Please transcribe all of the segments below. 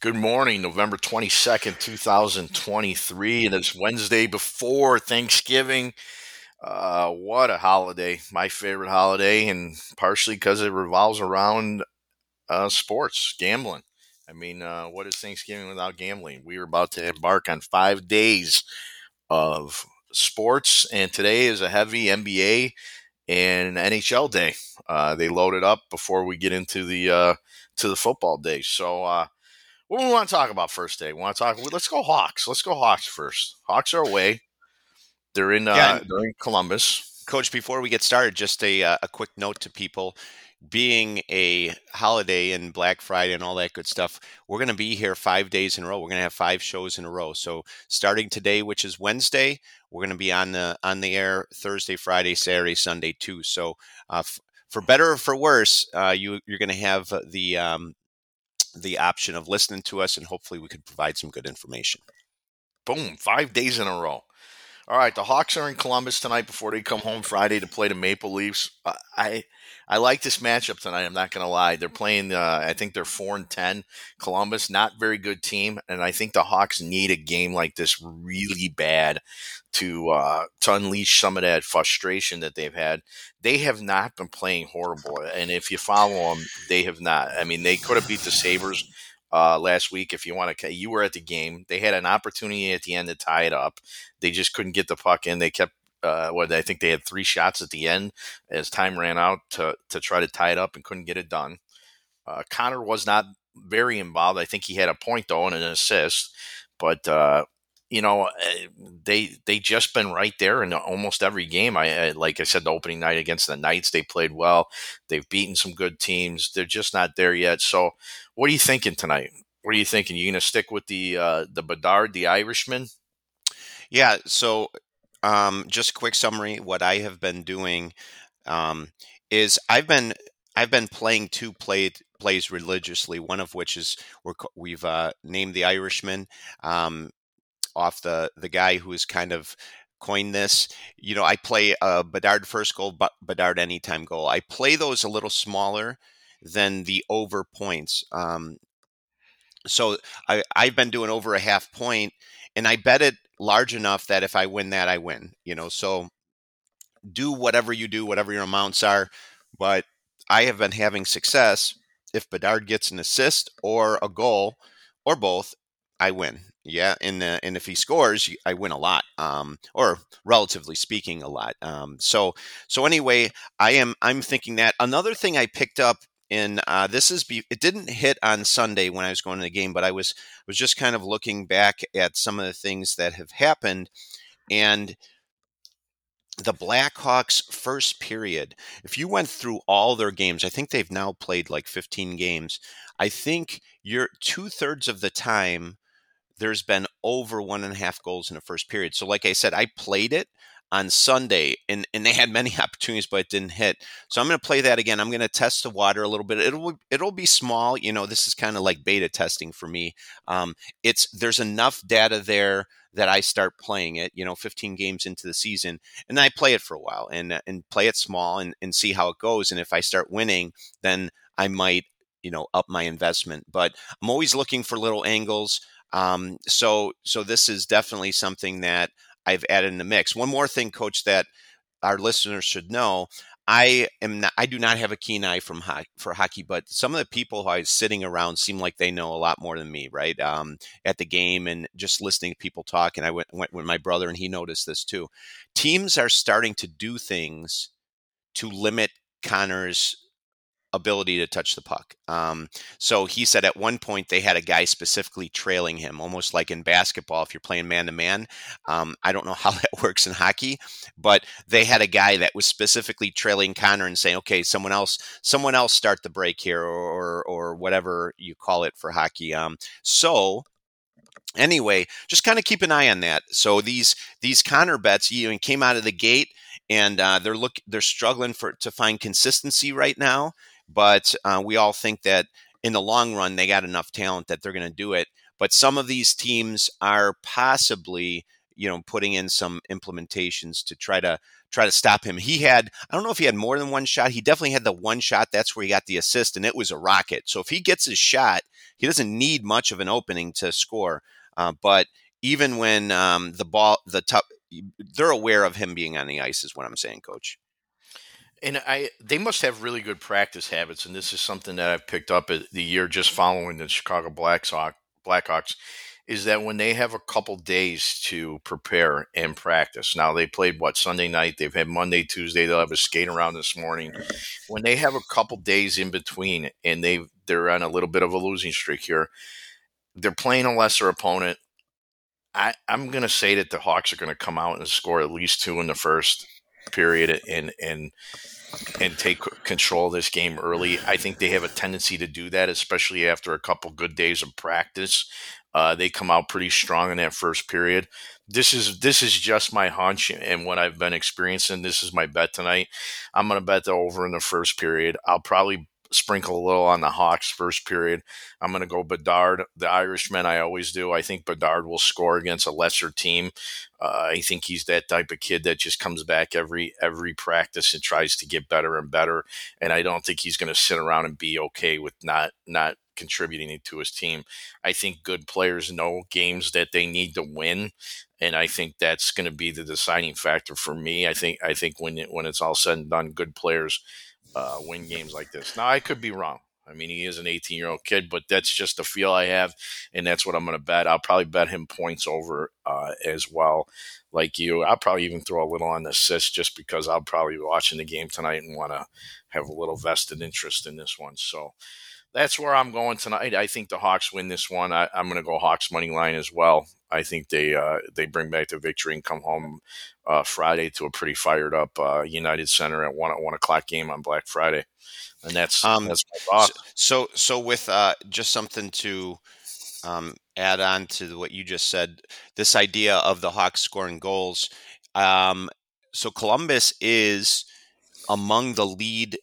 Good morning, November 22nd, 2023, and it's Wednesday before Thanksgiving. Uh, what a holiday. My favorite holiday, and partially because it revolves around uh, sports, gambling. I mean, uh, what is Thanksgiving without gambling? We are about to embark on five days of sports, and today is a heavy NBA and NHL day. Uh, they loaded up before we get into the uh, to the football day. So, uh, what do we want to talk about first day? We want to talk. Let's go Hawks. Let's go Hawks first. Hawks are away. They're in. Uh, yeah, they're in Columbus. Coach, before we get started, just a uh, a quick note to people being a holiday and Black Friday and all that good stuff, we're going to be here five days in a row. We're going to have five shows in a row. So starting today, which is Wednesday, we're going to be on the on the air Thursday, Friday, Saturday, Sunday too. So uh, f- for better or for worse, uh, you you're going to have the um, the option of listening to us, and hopefully we can provide some good information. Boom! Five days in a row. All right, the Hawks are in Columbus tonight before they come home Friday to play the Maple Leafs. I I like this matchup tonight. I'm not going to lie. They're playing. Uh, I think they're four and ten. Columbus, not very good team, and I think the Hawks need a game like this really bad to uh, to unleash some of that frustration that they've had. They have not been playing horrible, and if you follow them, they have not. I mean, they could have beat the Sabres uh, last week. If you want to, you were at the game. They had an opportunity at the end to tie it up. They just couldn't get the puck in. They kept uh, what I think they had three shots at the end as time ran out to to try to tie it up and couldn't get it done. Uh, Connor was not very involved. I think he had a point though and an assist, but uh, you know eh, they they just been right there in almost every game. I, I like I said the opening night against the Knights they played well. They've beaten some good teams. They're just not there yet. So what are you thinking tonight? What are you thinking? You to stick with the uh, the Bedard, the Irishman? Yeah. So um, just a quick summary. What I have been doing um, is I've been I've been playing two play, plays religiously. One of which is we have uh, named the Irishman um, off the the guy who is kind of coined this. You know, I play a Bedard first goal, Bedard anytime goal. I play those a little smaller than the over points. Um, so I, I've been doing over a half point, and I bet it large enough that if I win that, I win. You know, so do whatever you do, whatever your amounts are. But I have been having success. If Bedard gets an assist or a goal or both, I win. Yeah, and uh, and if he scores, I win a lot, um, or relatively speaking, a lot. Um, so so anyway, I am I'm thinking that another thing I picked up in uh, this is be, it didn't hit on Sunday when I was going to the game, but I was was just kind of looking back at some of the things that have happened, and the Blackhawks first period. If you went through all their games, I think they've now played like 15 games. I think you're two thirds of the time there's been over one and a half goals in the first period. So, like I said, I played it on Sunday, and, and they had many opportunities, but it didn't hit. So I'm going to play that again. I'm going to test the water a little bit. It'll it'll be small. You know, this is kind of like beta testing for me. Um, it's there's enough data there that I start playing it. You know, 15 games into the season, and I play it for a while and and play it small and and see how it goes. And if I start winning, then I might you know up my investment. But I'm always looking for little angles. Um, so so this is definitely something that I've added in the mix. One more thing, Coach, that our listeners should know. I am not, I do not have a keen eye from ho- for hockey, but some of the people who I was sitting around seem like they know a lot more than me, right? Um, at the game and just listening to people talk. And I went, went with my brother and he noticed this too. Teams are starting to do things to limit Connor's ability to touch the puck. Um, so he said at one point they had a guy specifically trailing him, almost like in basketball if you're playing man to man. I don't know how that works in hockey, but they had a guy that was specifically trailing Connor and saying, "Okay, someone else, someone else start the break here," or or, whatever you call it for hockey. Um, so anyway, just kind of keep an eye on that. So these these Connor bets, you know, came out of the gate and uh, they're look they're struggling for to find consistency right now. But uh, we all think that in the long run, they got enough talent that they're going to do it. But some of these teams are possibly, you know putting in some implementations to try to try to stop him. He had I don't know if he had more than one shot. He definitely had the one shot. That's where he got the assist, and it was a rocket. So if he gets his shot, he doesn't need much of an opening to score. Uh, but even when um, the ball, the top, they're aware of him being on the ice, is what I'm saying, Coach. And I, they must have really good practice habits, and this is something that I've picked up uh, the year just following the Chicago Blackhawks. Blackhawks is that when they have a couple days to prepare and practice. Now they played what Sunday night. They've had Monday, Tuesday. They'll have a skate around this morning. When they have a couple days in between, and they they're on a little bit of a losing streak here, they're playing a lesser opponent. I, I'm going to say that the Hawks are going to come out and score at least two in the first period and and and take control of this game early. I think they have a tendency to do that, especially after a couple good days of practice. Uh, they come out pretty strong in that first period. This is this is just my hunch and what I've been experiencing. This is my bet tonight. I'm going to bet the over in the first period. I'll probably sprinkle a little on the Hawks first period. I'm going to go Bedard, the Irishman. I always do. I think Bedard will score against a lesser team. Uh, I think he's that type of kid that just comes back every every practice and tries to get better and better. And I don't think he's going to sit around and be okay with not not contributing to his team. I think good players know games that they need to win, and I think that's going to be the deciding factor for me. I think I think when it, when it's all said and done, good players uh, win games like this. Now, I could be wrong. I mean, he is an 18 year old kid, but that's just the feel I have, and that's what I'm going to bet. I'll probably bet him points over uh, as well, like you. I'll probably even throw a little on the assist just because I'll probably be watching the game tonight and want to have a little vested interest in this one. So that's where I'm going tonight. I think the Hawks win this one. I, am going to go Hawks money line as well. I think they uh, they bring back the victory and come home uh, Friday to a pretty fired up uh, United Center at one at one o'clock game on Black Friday, and that's um, that's so so with uh, just something to um, add on to what you just said. This idea of the Hawks scoring goals. Um, so Columbus is among the lead,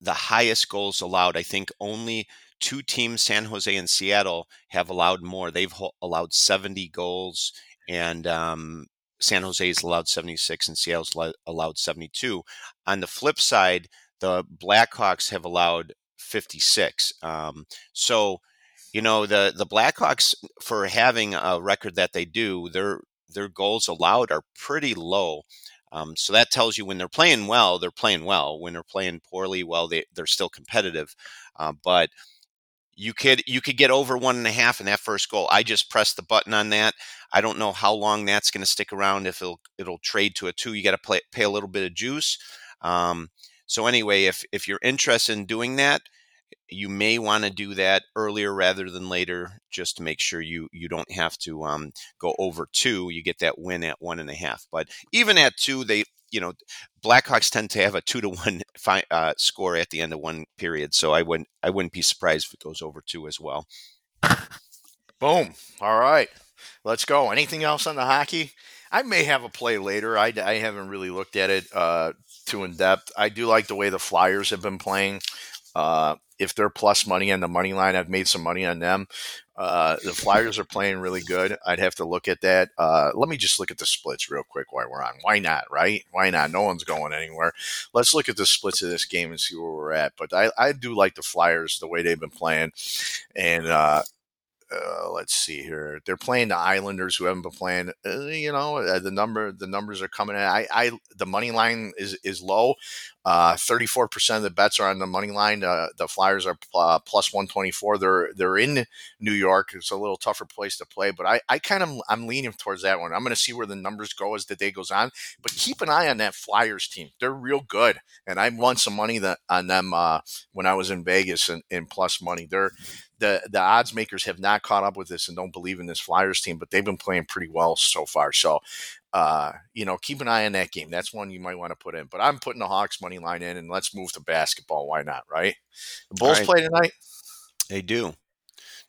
the highest goals allowed. I think only two teams, San Jose and Seattle, have allowed more. They've ho- allowed 70 goals, and um, San Jose's allowed 76 and Seattle's allowed 72. On the flip side, the Blackhawks have allowed 56. Um, so, you know, the the Blackhawks for having a record that they do, their their goals allowed are pretty low. Um, so that tells you when they're playing well, they're playing well. When they're playing poorly, well, they they're still competitive. Uh, but you could you could get over one and a half in that first goal. I just pressed the button on that. I don't know how long that's going to stick around. If it'll it'll trade to a two, you got to pay a little bit of juice. Um, so anyway, if if you're interested in doing that, you may want to do that earlier rather than later, just to make sure you you don't have to um, go over two. You get that win at one and a half. But even at two, they you know, Blackhawks tend to have a two to one fi- uh, score at the end of one period, so I wouldn't I wouldn't be surprised if it goes over two as well. Boom! All right, let's go. Anything else on the hockey? I may have a play later. I, I haven't really looked at it uh, too in depth. I do like the way the Flyers have been playing. Uh, if they're plus money on the money line, I've made some money on them. Uh, the Flyers are playing really good. I'd have to look at that. Uh, let me just look at the splits real quick while we're on. Why not, right? Why not? No one's going anywhere. Let's look at the splits of this game and see where we're at. But I, I do like the Flyers, the way they've been playing. And uh, uh, let's see here. They're playing the Islanders, who haven't been playing. Uh, you know, uh, the number the numbers are coming in. I, I the money line is is low. Uh, Thirty four percent of the bets are on the money line. Uh, the Flyers are uh, plus one twenty four. They're they're in New York. It's a little tougher place to play, but I I kind of I'm leaning towards that one. I'm going to see where the numbers go as the day goes on. But keep an eye on that Flyers team. They're real good, and I won some money that, on them uh when I was in Vegas and in plus money. They're the the odds makers have not caught up with this and don't believe in this Flyers team, but they've been playing pretty well so far. So, uh, you know, keep an eye on that game. That's one you might want to put in. But I'm putting the Hawks money line in, and let's move to basketball. Why not? Right? The Bulls right. play tonight. They do.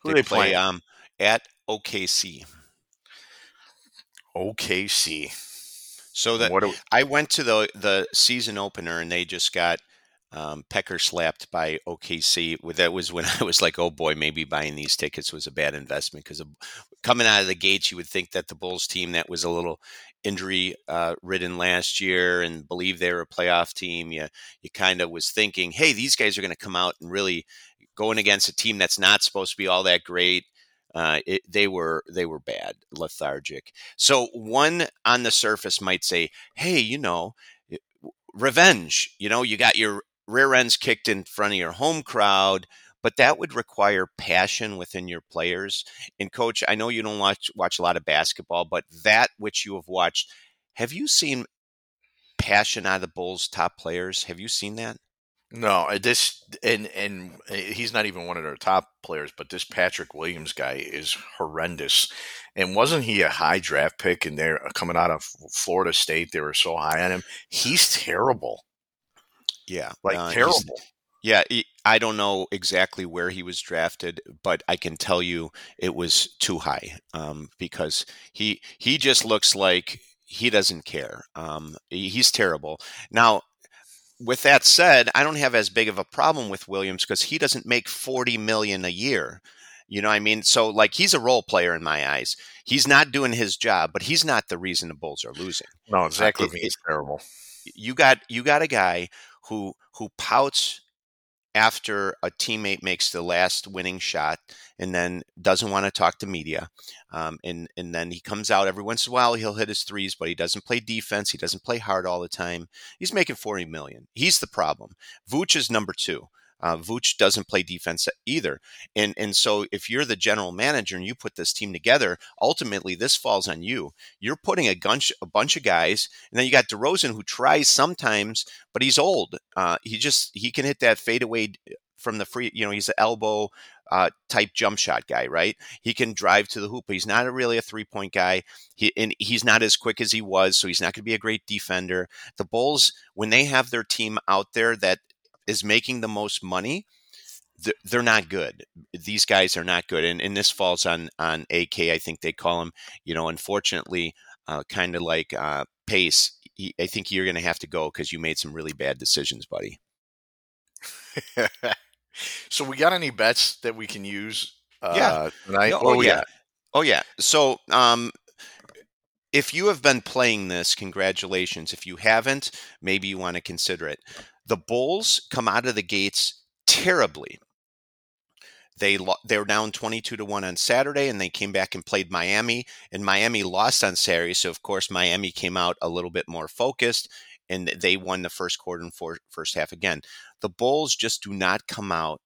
Who they, they play? Um, at OKC. OKC. So that I went to the the season opener, and they just got um, Pecker slapped by OKC. That was when I was like, oh boy, maybe buying these tickets was a bad investment because coming out of the gates, you would think that the Bulls team that was a little injury uh, ridden last year and believe they were a playoff team, you you kind of was thinking, hey, these guys are going to come out and really going against a team that's not supposed to be all that great. Uh, it, they were they were bad, lethargic. So one on the surface might say, "Hey, you know, revenge. You know, you got your rear ends kicked in front of your home crowd, but that would require passion within your players. And coach, I know you don't watch watch a lot of basketball, but that which you have watched, have you seen passion out of the Bulls' top players? Have you seen that? No, uh, this and and uh, he's not even one of their top players, but this Patrick Williams guy is horrendous. And wasn't he a high draft pick? And they're uh, coming out of Florida State, they were so high on him. He's terrible. Yeah, like uh, terrible. Yeah, I don't know exactly where he was drafted, but I can tell you it was too high um, because he he just looks like he doesn't care. Um, he's terrible. Now with that said, I don't have as big of a problem with Williams because he doesn't make 40 million a year. You know what I mean? So like he's a role player in my eyes. He's not doing his job, but he's not the reason the Bulls are losing. No, exactly. He's terrible. You got you got a guy who who pouts after a teammate makes the last winning shot and then doesn't want to talk to media. Um, and, and then he comes out every once in a while, he'll hit his threes, but he doesn't play defense. He doesn't play hard all the time. He's making 40 million. He's the problem. Vooch is number two. Uh, Vooch doesn't play defense either, and and so if you're the general manager and you put this team together, ultimately this falls on you. You're putting a bunch a bunch of guys, and then you got DeRozan who tries sometimes, but he's old. Uh, he just he can hit that fadeaway from the free. You know, he's an elbow uh, type jump shot guy, right? He can drive to the hoop, but he's not a really a three point guy. He and he's not as quick as he was, so he's not going to be a great defender. The Bulls, when they have their team out there that is making the most money, they're not good. These guys are not good, and, and this falls on on AK. I think they call him. You know, unfortunately, uh, kind of like uh, Pace. He, I think you're going to have to go because you made some really bad decisions, buddy. so, we got any bets that we can use? Uh, yeah. Tonight? Oh, oh yeah. yeah. Oh yeah. So, um, if you have been playing this, congratulations. If you haven't, maybe you want to consider it. The Bulls come out of the gates terribly. They they were down 22 to 1 on Saturday and they came back and played Miami and Miami lost on Saturday so of course Miami came out a little bit more focused and they won the first quarter and first half again. The Bulls just do not come out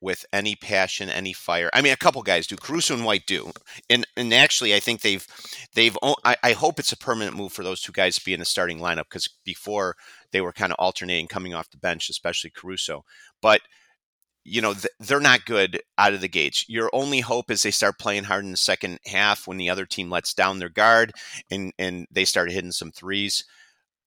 with any passion, any fire. I mean, a couple guys do. Caruso and White do, and and actually, I think they've they've. I, I hope it's a permanent move for those two guys to be in the starting lineup because before they were kind of alternating coming off the bench, especially Caruso. But you know they're not good out of the gates. Your only hope is they start playing hard in the second half when the other team lets down their guard and and they start hitting some threes.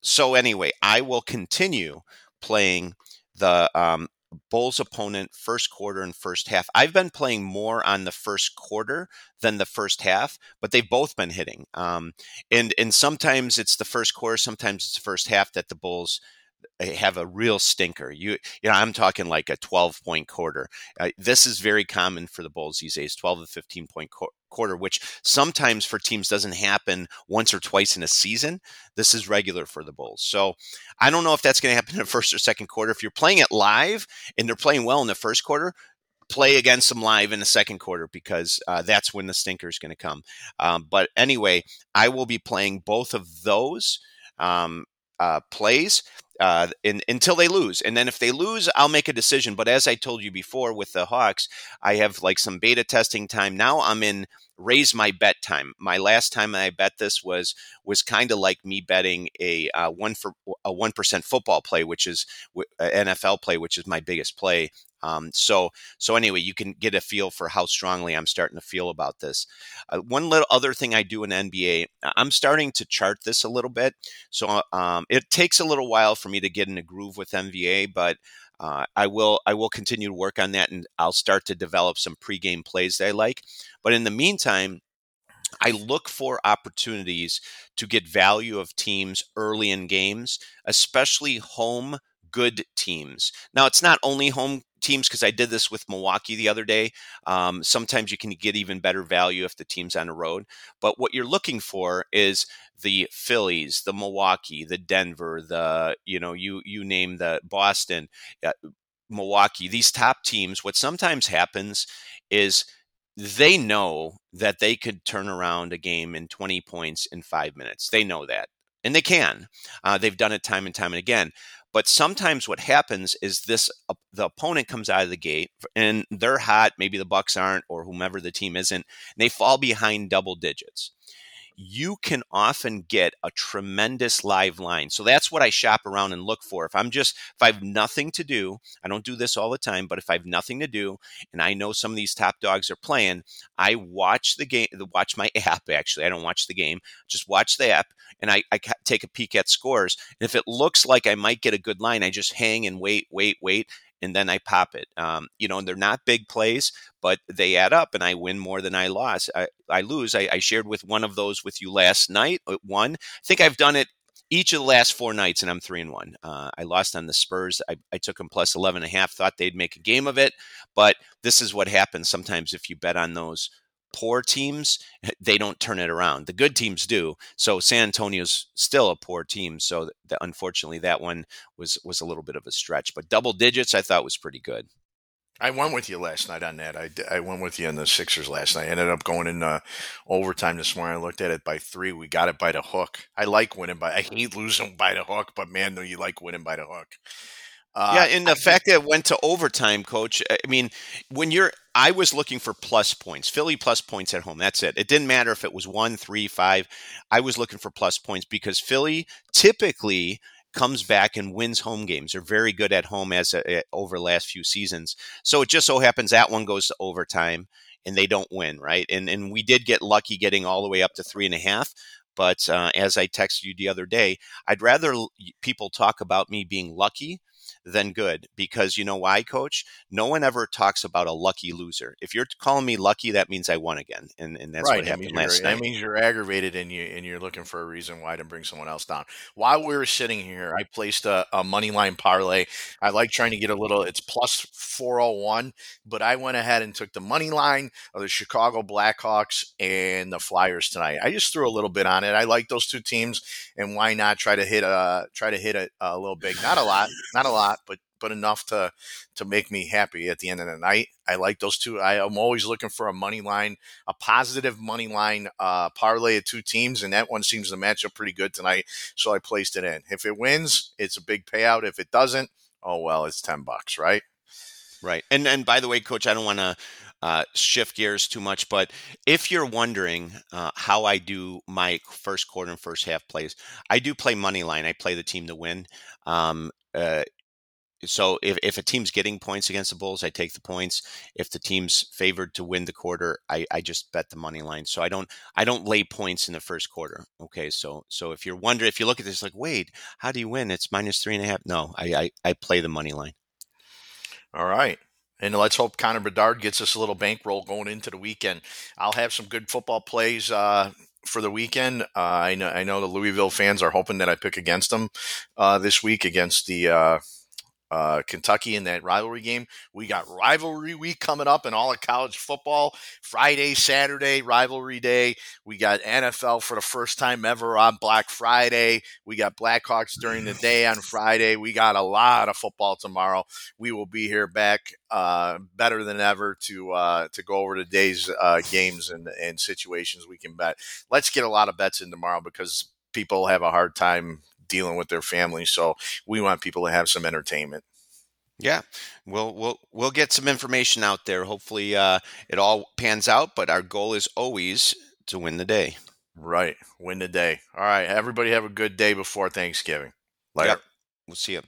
So anyway, I will continue playing the um, Bulls opponent first quarter and first half. I've been playing more on the first quarter than the first half, but they've both been hitting. Um, and and sometimes it's the first quarter, sometimes it's the first half that the Bulls have a real stinker. You, you know, I'm talking like a 12 point quarter. Uh, this is very common for the Bulls these days, 12 to 15 point qu- quarter, which sometimes for teams doesn't happen once or twice in a season. This is regular for the Bulls. So I don't know if that's going to happen in the first or second quarter. If you're playing it live and they're playing well in the first quarter, play against them live in the second quarter because uh, that's when the stinker is going to come. Um, but anyway, I will be playing both of those um, uh, plays uh, in, until they lose. And then if they lose, I'll make a decision. But as I told you before with the Hawks, I have like some beta testing time. Now I'm in raise my bet time. My last time I bet this was was kind of like me betting a uh, one for a one percent football play, which is NFL play, which is my biggest play. Um, so so anyway, you can get a feel for how strongly I'm starting to feel about this. Uh, one little other thing I do in NBA, I'm starting to chart this a little bit. So um, it takes a little while for me to get in a groove with NBA, but uh, I will I will continue to work on that, and I'll start to develop some pregame plays that I like. But in the meantime, I look for opportunities to get value of teams early in games, especially home good teams. Now, it's not only home teams because I did this with Milwaukee the other day. Um, sometimes you can get even better value if the team's on the road. But what you're looking for is the Phillies, the Milwaukee, the Denver, the you know you you name the Boston, uh, Milwaukee. These top teams. What sometimes happens is they know that they could turn around a game in 20 points in five minutes. They know that. And they can. Uh, they've done it time and time and again. But sometimes what happens is this uh, the opponent comes out of the gate and they're hot, maybe the Bucks aren't or whomever the team isn't, and they fall behind double digits you can often get a tremendous live line. So that's what I shop around and look for. If I'm just, if I have nothing to do, I don't do this all the time, but if I have nothing to do and I know some of these top dogs are playing, I watch the game, watch my app actually. I don't watch the game, just watch the app and I, I take a peek at scores. And if it looks like I might get a good line, I just hang and wait, wait, wait and then I pop it. Um, you know, and they're not big plays, but they add up, and I win more than I lost. I, I lose. I, I, shared with one of those with you last night. Uh, one, I think I've done it each of the last four nights, and I'm three and one. Uh, I lost on the Spurs. I, I took them plus 11 and a half. Thought they'd make a game of it, but this is what happens sometimes if you bet on those poor teams, they don't turn it around. The good teams do. So San Antonio's still a poor team. So the, unfortunately, that one was was a little bit of a stretch. But double digits, I thought was pretty good. I went with you last night on that. I, I went with you on the Sixers last night. I ended up going in uh, overtime this morning. I looked at it by three. We got it by the hook. I like winning by. I hate losing by the hook, but man, do you like winning by the hook? Uh, yeah, and the I fact that it went to overtime, coach. I mean, when you're, I was looking for plus points, Philly plus points at home. That's it. It didn't matter if it was one, three, five. I was looking for plus points because Philly typically comes back and wins home games. They're very good at home as a, over the last few seasons. So it just so happens that one goes to overtime and they don't win, right? And and we did get lucky getting all the way up to three and a half. But uh, as I texted you the other day, I'd rather people talk about me being lucky than good because you know why, coach? No one ever talks about a lucky loser. If you're calling me lucky, that means I won again. And, and that's right. what happened last night. That means you're aggravated and you and you're looking for a reason why to bring someone else down. While we were sitting here, I placed a, a money line parlay. I like trying to get a little it's plus 401, but I went ahead and took the money line of the Chicago Blackhawks and the Flyers tonight. I just threw a little bit on it. I like those two teams and why not try to hit a try to hit it uh, a little big. Not a lot, not a lot, but but enough to to make me happy at the end of the night. I like those two. I am always looking for a money line, a positive money line uh, parlay of two teams, and that one seems to match up pretty good tonight. So I placed it in. If it wins, it's a big payout. If it doesn't, oh well, it's ten bucks, right? Right. And and by the way, coach, I don't want to uh, shift gears too much, but if you're wondering uh, how I do my first quarter and first half plays, I do play money line. I play the team to win. Um, uh, so if, if a team's getting points against the Bulls, I take the points. If the team's favored to win the quarter, I, I just bet the money line. So I don't I don't lay points in the first quarter. Okay, so so if you're wondering, if you look at this like, wait, how do you win? It's minus three and a half. No, I I, I play the money line. All right. And let's hope Connor Bedard gets us a little bankroll going into the weekend. I'll have some good football plays uh, for the weekend. Uh, I know I know the Louisville fans are hoping that I pick against them uh, this week against the uh, uh, Kentucky in that rivalry game. We got rivalry week coming up in all of college football. Friday, Saturday, rivalry day. We got NFL for the first time ever on Black Friday. We got Blackhawks during the day on Friday. We got a lot of football tomorrow. We will be here back uh, better than ever to uh, to go over today's uh, games and, and situations we can bet. Let's get a lot of bets in tomorrow because people have a hard time dealing with their family. So we want people to have some entertainment. Yeah, we'll we'll we'll get some information out there. Hopefully, uh, it all pans out. But our goal is always to win the day. Right, win the day. All right, everybody have a good day before Thanksgiving. Later. Yep. We'll see you.